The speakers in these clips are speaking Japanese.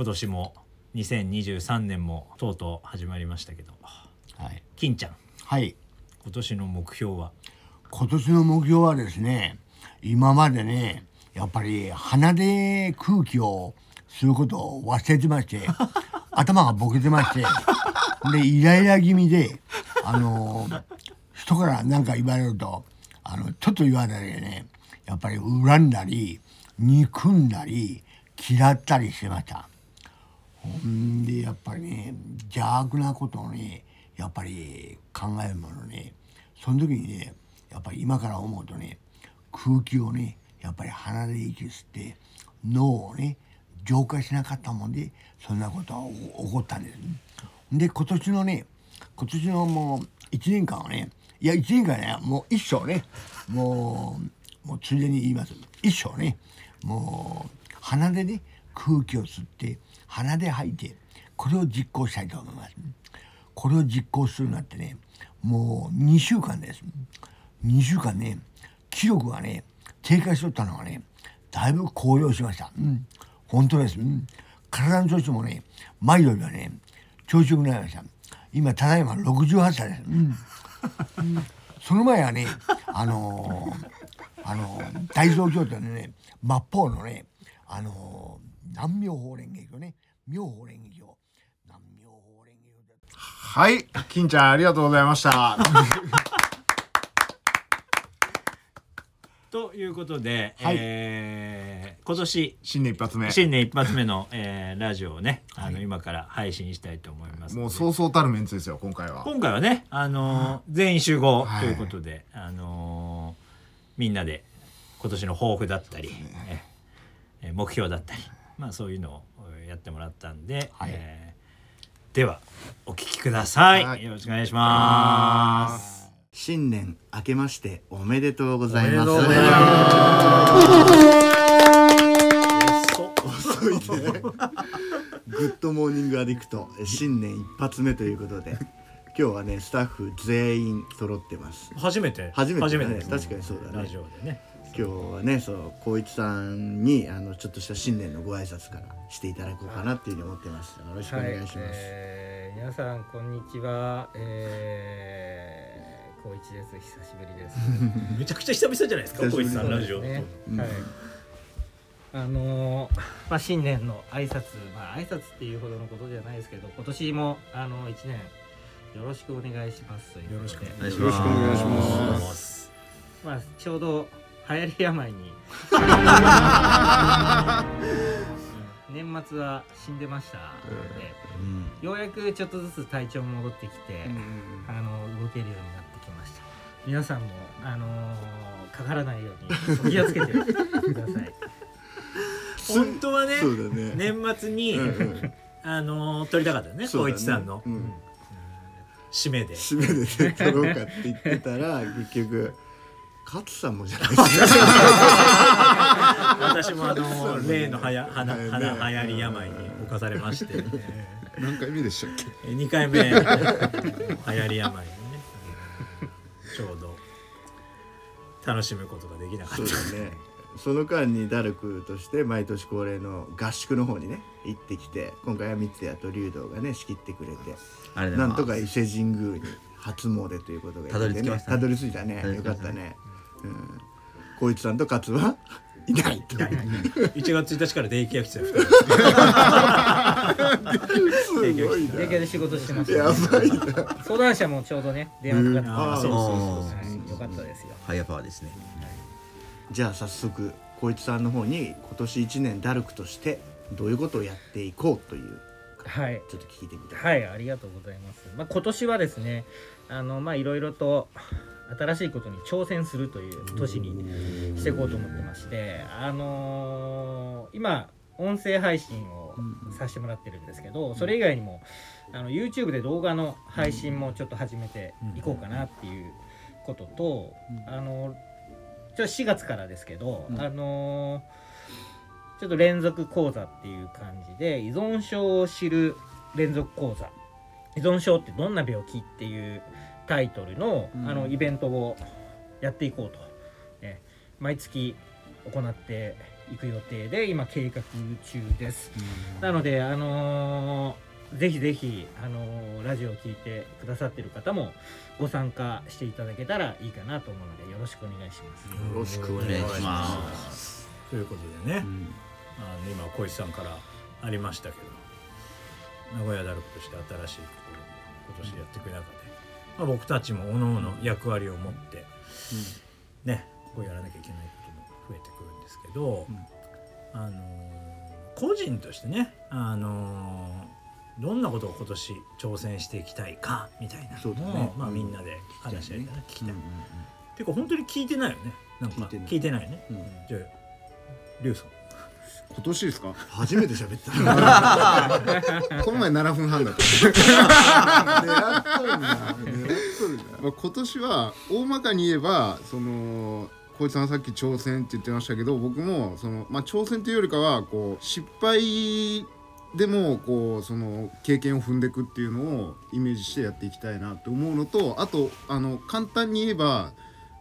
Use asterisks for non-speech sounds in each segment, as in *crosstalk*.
今年も2023年もとうとう始まりましたけどはい。金ちゃんはい。今年の目標は？今年の目標はですね、今までね、やっぱり鼻で空気を吸うことを忘れてまして、*laughs* 頭がボケてまして、で、イライラ気味で、あの、人から何か言われると、あの、ちょっと言われたりね、やっぱり恨んだり、憎んだり、嫌ったりしてました。ほんでやっぱりね邪悪なことをねやっぱり考えるものねその時にねやっぱり今から思うとね空気をねやっぱり鼻で息吸って脳をね浄化しなかったもんでそんなことが起こったんです。で今年のね今年のもう1年間はねいや1年間ねもう一生ねもうもうついでに言います一生ねもう鼻でね空気を吸って鼻で吐いてこれを実行したいと思います。これを実行するなんてねもう2週間です。2週間ね気力がね低下しとったのがねだいぶ高揚しました。うん。本当です、うん、体の調子もね前よりはね調子よくなりました。今ただいま68歳です、うん。うん。その前はねあのーあのー大蔵経典のね末法のねあのー南妙法蓮華経ね。妙法蓮華経。南妙法蓮華経だはい、金ちゃんありがとうございました。*laughs* ということで、はい。えー今年新年一発目。新年一発目の、*laughs* えーラジオをねあの、今から配信したいと思いますもうそうそうたるメンツですよ、今回は。今回はね、あのー全員集合はい。ということで、あのーみんなで今年の抱負だったり、ええ目標だったり、まあそういうのをやってもらったんで、はいえーではお聞きください。はいよろしくお願いします。新年明けましておめでとうございます。遅いね。グッドモーニングアディクト新年一発目ということで、今日はねスタッフ全員揃ってます。初めて？初めてだねです確かにそうだねラジオでね。今日はねそう光一さんにあのちょっとした新年のご挨拶からしていただこうかなっていうふうに思ってます。よろしくお願いします。えー皆さんこんにちは。えー、光一です。久しぶりです。*laughs* めちゃくちゃ久々じゃないですか、久しぶり光一さんラジオ。ねうんはい。あのーまあ新年の挨拶、まあ挨拶っていうほどのことじゃないですけど、今年もあの一年よろしくお願いしますということで。よろしくお願いしま。す。まあちょうど流行り病に。*laughs* 年末は死んでました。ので、うん。ようやくちょっとずつ体調も戻ってきて、あの動けるようになってきました。皆さんもあのーかからないようにお *laughs* 気をつけてください。*laughs* 本当はね、ね。年末に、うんうん。あのー撮りたかったよね、そうだね。光一さんの、うん。締めで。締めでね撮ろうかって言ってたら結局勝さんもじゃないですか。*laughs* 私もあのー例のはやはなはいはなね流行り病に侵されまして、何回目でしたっけ？え2回目。流行り病にね、ちょうど。楽しむことができなかっそうだね。その間にダルクとして毎年恒例の合宿の方にね行ってきて今回は三谷と竜道がね仕切ってくれてあれなんとか伊勢神宮に初詣ということがたどり着きましたね。たどり着いたね。よ着きましたね。かったね。うん光一さんと勝は？*laughs* いないと。た。1月1日から電気焼きてたよ *laughs* すごい電気で仕事してました、やばいな。相談者もちょうどね電話かかってうそうはい、よかったですよハイヤーパワーですね。じゃあ早速光一さんの方に今年1年ダルクとしてどういうことをやっていこうという。はい。ちょっと聞いてみたい。はいありがとうございます、まあ、今年はですねあのまあいろいろと新しいことに挑戦するという年にしていこうと思ってましてあのー今音声配信をさせてもらってるんですけどそれ以外にもあの YouTube で動画の配信もちょっと始めていこうかなっていうことと、あのちょっと4月からですけど、あのちょっと連続講座っていう感じで依存症を知る連続講座。依存症ってどんな病気っていうタイトルの,、あのイベントをやっていこうと、ね、毎月行って行く予定で今計画中です、なのであのーぜひぜひ、あのーラジオを聞いてくださってる方もご参加していただけたらいいかなと思うのでよろしくお願いします。よろしくお願いします。ということでね、あの今小石さんからありましたけど名古屋ダルクとして新しいことを今年やっていく中で、まあ、僕たちも各々役割を持って、ねこうやらなきゃいけないことも増えてくるんですけど、あのー個人としてね、あのーどんなことを今年挑戦していきたいかみたいなのを、ね。まあ、みんなで話し合いたいな、聞きたい。うんうんていうか本当に聞いてないよね。なんか聞いてない。よね、うん。じゃあリュウさん今年ですか？初めて喋った。*laughs* この前7分半だった。今年は大まかに言えばその小市さんさっき挑戦って言ってましたけど僕もその、まあ、挑戦というよりかはこう失敗でもこうその経験を踏んでいくっていうのをイメージしてやっていきたいなと思うのとあとあの簡単に言えば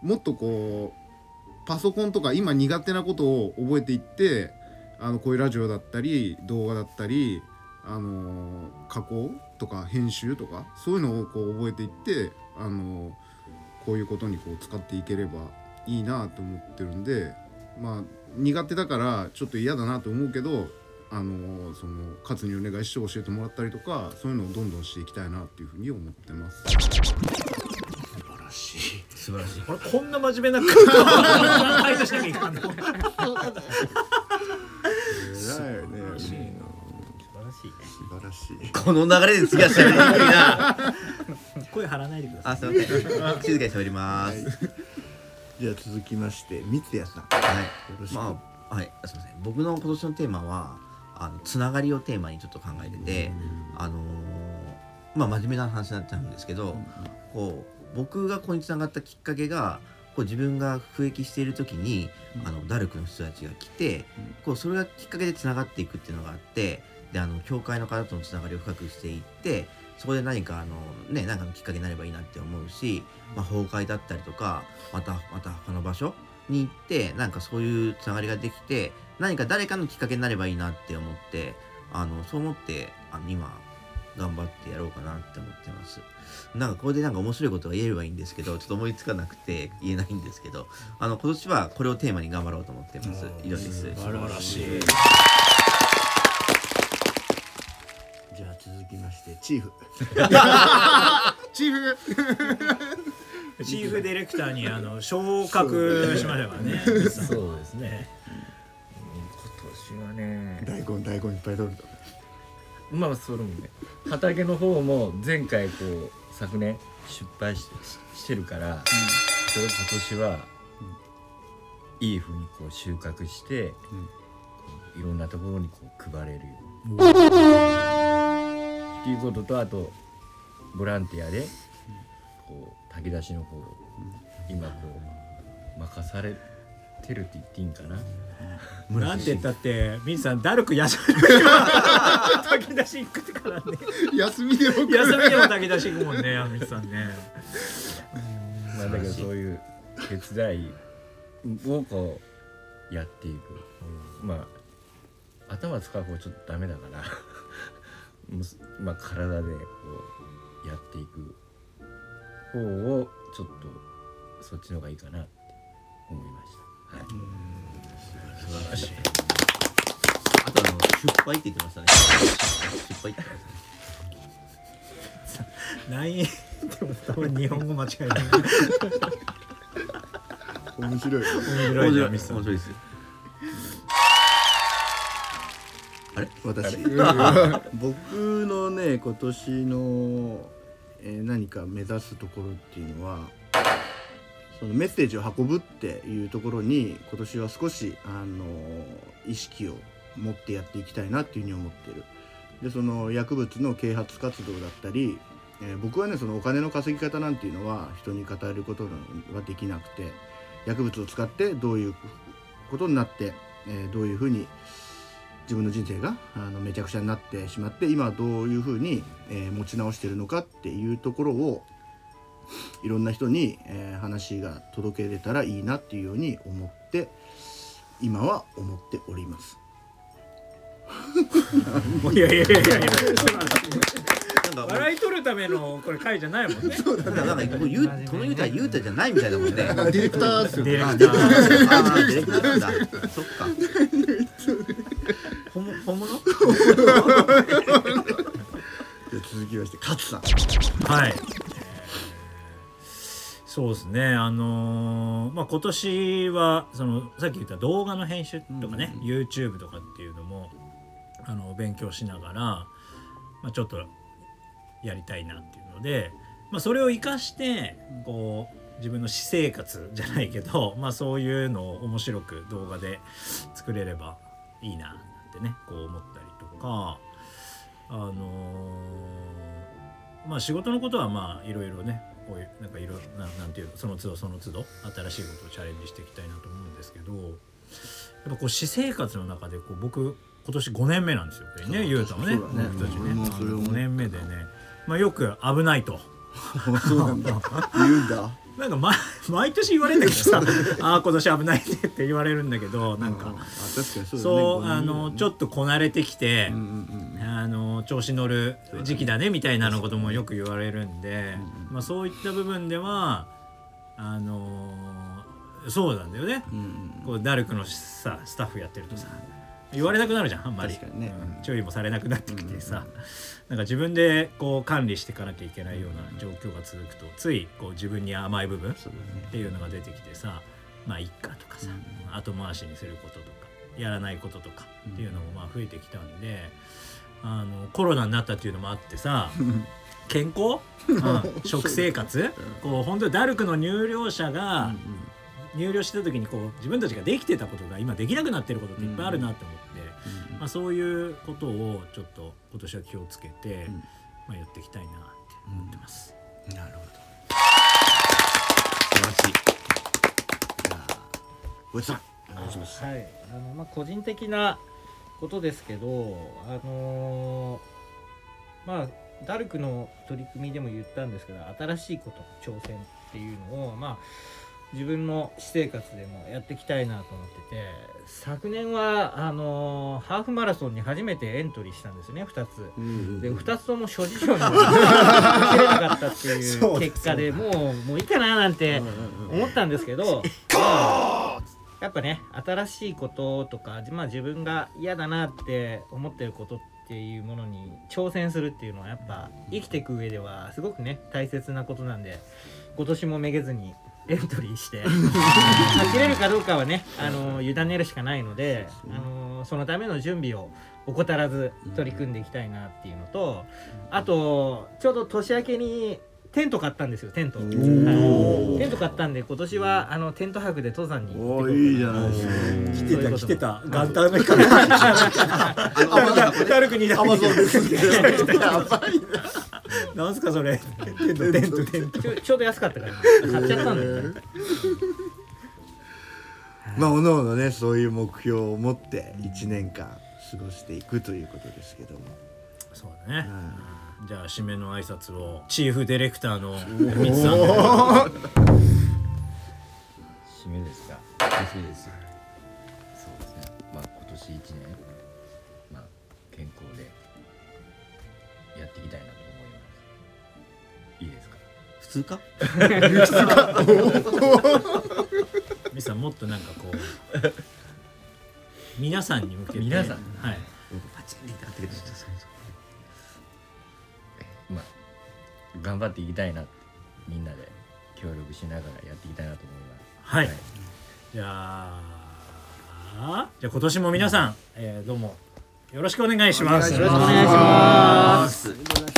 もっとこうパソコンとか今苦手なことを覚えていってあのこういうラジオだったり動画だったりあの加工とか編集とかそういうのをこう覚えていってあのこういうことにこう使っていければいいなと思ってるんでまあ苦手だからちょっと嫌だなと思うけどあのその勝にお願いして教えてもらったりとかそういうのをどんどんしていきたいなっていうふうに思ってます。素晴らしい。これこんな真面目ならしいね。素晴らしい。この流れで次は喋りにくいな。*laughs* 声張らないでください。あすいません。静かに喋ります。じゃあ続きまして三ツ矢さん。はい。よろしく。まあはい。すいません。僕の今年のテーマはあのつながりをテーマにちょっと考えててあのーまあ真面目な話になっちゃうんですけどこう僕がここにつながったきっかけがこう自分が服役している時に、あのダルクの人たちが来て、こうそれがきっかけでつながっていくっていうのがあってであの教会の方とのつながりを深くしていってそこで何かあのね何かのきっかけになればいいなって思うし、まあ、崩壊だったりとかまたまた他の場所に行ってなんかそういうつながりができて何か誰かのきっかけになればいいなって思ってあのそう思ってあの今頑張ってやろうかなって思ってます。なんかこれでなんか面白いことが言えればいいんですけどちょっと思いつかなくて言えないんですけどあの今年はこれをテーマに頑張ろうと思ってます。以上です。素晴らしい。じゃあ続きましてチーフ。*laughs* チーフ。チーフディレクターにあの昇格しましたからね。*laughs* そうですね。今年はね、*laughs* 大根大根いっぱい取るとまあそれもね、畑の方も前回こう昨年失敗ししてるから、それを今年は、いい風にこう収穫して、こういろんなところにこう配れるように。っていうこととあとボランティアでこう炊き出しの方を今こう任されてるって言っていいんかな？なんて言ったってミンさんダルク休み炊き出し行くってからね休みで送る。休みでも炊き出し行くもんねミンさんね。まあだけどそういう手伝いをこうやっていく、まあ頭使う方ちょっとダメだから。*laughs* まあ体でこうやっていく方をちょっとそっちの方がいいかなって思いました。はい。素晴らしい。あとあの失敗って言ってましたね。失敗って言ってましたね何でも多分日本語間違いない。面白い。面白い面白いです。よ私僕のね今年の、えー何か目指す。ところっていうのはそのメッセージを運ぶっていうところに今年は少し、あの意識を持ってやっていきたいなっていうふうに思ってる。でその薬物の啓発活動だったり、えー僕はねそのお金の稼ぎ方なんていうのは人に語ることはできなくて薬物を使ってどういうことになって、えーどういうふうに自分の人生があのめちゃくちゃになってしまって今どういうふうに、えー持ち直してるのかっていうところをいろんな人に、えー話が届けれたらいいなっていうように思って今は思っております。*laughs* いやいやいやいや。いやなんか笑い取るためのこれ回じゃないもんね。なんかなんかこう言うこの言うたら言うたじゃないみたいだもんね。ディレクターですよ。ねディレクターディレクターなんだ。そっか。本物？本物？*laughs* で続きまして勝さん。はい、えーそうですね。あのーまあ今年はそのさっき言った動画の編集とかね、YouTube とかっていうのもあの勉強しながら、まあ、ちょっとやりたいなっていうので、まあ、それを生かしてこう自分の私生活じゃないけど、まあ、そういうのを面白く動画で作れればいいなってねこう思ったりとかあのーまあ仕事のことはまあいろいろねこういうなんかいろななんていうのその都度その都度新しいことをチャレンジしていきたいなと思うんですけどやっぱこう私生活の中でこう僕今年5年目なんですよ。ねゆうたもね僕たちね。俺もそれ思った5年目でね、まあ、よく危ないと。*laughs* そうなんだ。言うんだ。*laughs* なんか毎毎年言われるんだけどさ「*laughs* ああ今年危ないね」って言われるんだけどなんか。そうあのちょっとこなれてきてうんの調子乗る時期だねみたいなのこともよく言われるんで、まあ、そういった部分ではあのそうなんだよね。こうダルクのさスタッフやってるとさ言われなくなるじゃんあんまり。注意もされなくなってきてさ、なんか自分でこう管理していかなきゃいけないような状況が続くとついこう自分に甘い部分っていうのが出てきてさまあいっかとかさ、後回しにすることとかやらないこととかっていうのもまあ増えてきたんで、あのコロナになったっていうのもあってさ *laughs* 健康、うん。*laughs* 食生活？こう本当にダルクの入寮者が入寮した時にこう自分たちができてたことが今できなくなってることっていっぱいあるなって思って、まあ、そういうことをちょっと今年は気をつけて、ん。まあ、やっていきたいなって思ってます。なるほど。素晴らしい。じゃあごちさんお願いします。はい、あのまあ個人的なことですけど、あのーまあダルクの取り組みでも言ったんですけど、新しいこと挑戦っていうのをまあ自分の私生活でもやっていきたいなと思ってて、昨年はあのーハーフマラソンに初めてエントリーしたんですよね、2つ。で2つとも諸事情に走れ *laughs* なかったっていう結果でもうもういいかななんて思ったんですけど、*laughs* まあやっぱね新しいこととか、まあ、自分が嫌だなって思ってることっていうものに挑戦するっていうのはやっぱ生きていく上ではすごくね大切なことなんで今年もめげずにエントリーして走れるかどうかはねあの委ねるしかないのであのそのための準備を怠らず取り組んでいきたいなっていうのとあとちょうど年明けにテント買ったんですよテント、はい。テント買ったんで今年はあのテント泊で登山に行ってこうかな。おーいいじゃないですか。来てた来てた。元旦の日からダルクにダルクにやばいな。んすかそれ。テントテントテント。ちょちょうど安かったから買っちゃったんだよね。まあおのおのねそういう目標を持って1年間過ごしていくということですけども。そうだね、んじゃあ締めの挨拶をチーフディレクターのミツさんで。締めですか。締めです。そうですね。まあ今年一年まあ健康でやっていきたいなと思います。いいですか？普通か？*laughs* ミツさんもっとなんかこう皆さんに向けて。皆さん？はい。パチンって当ててください。まあ頑張っていきたいなみんなで協力しながらやっていきたいなと思います。はい、じゃあじゃあ今年も皆さん、えーどうもよろしくお願いします。よろしくお願いしますす。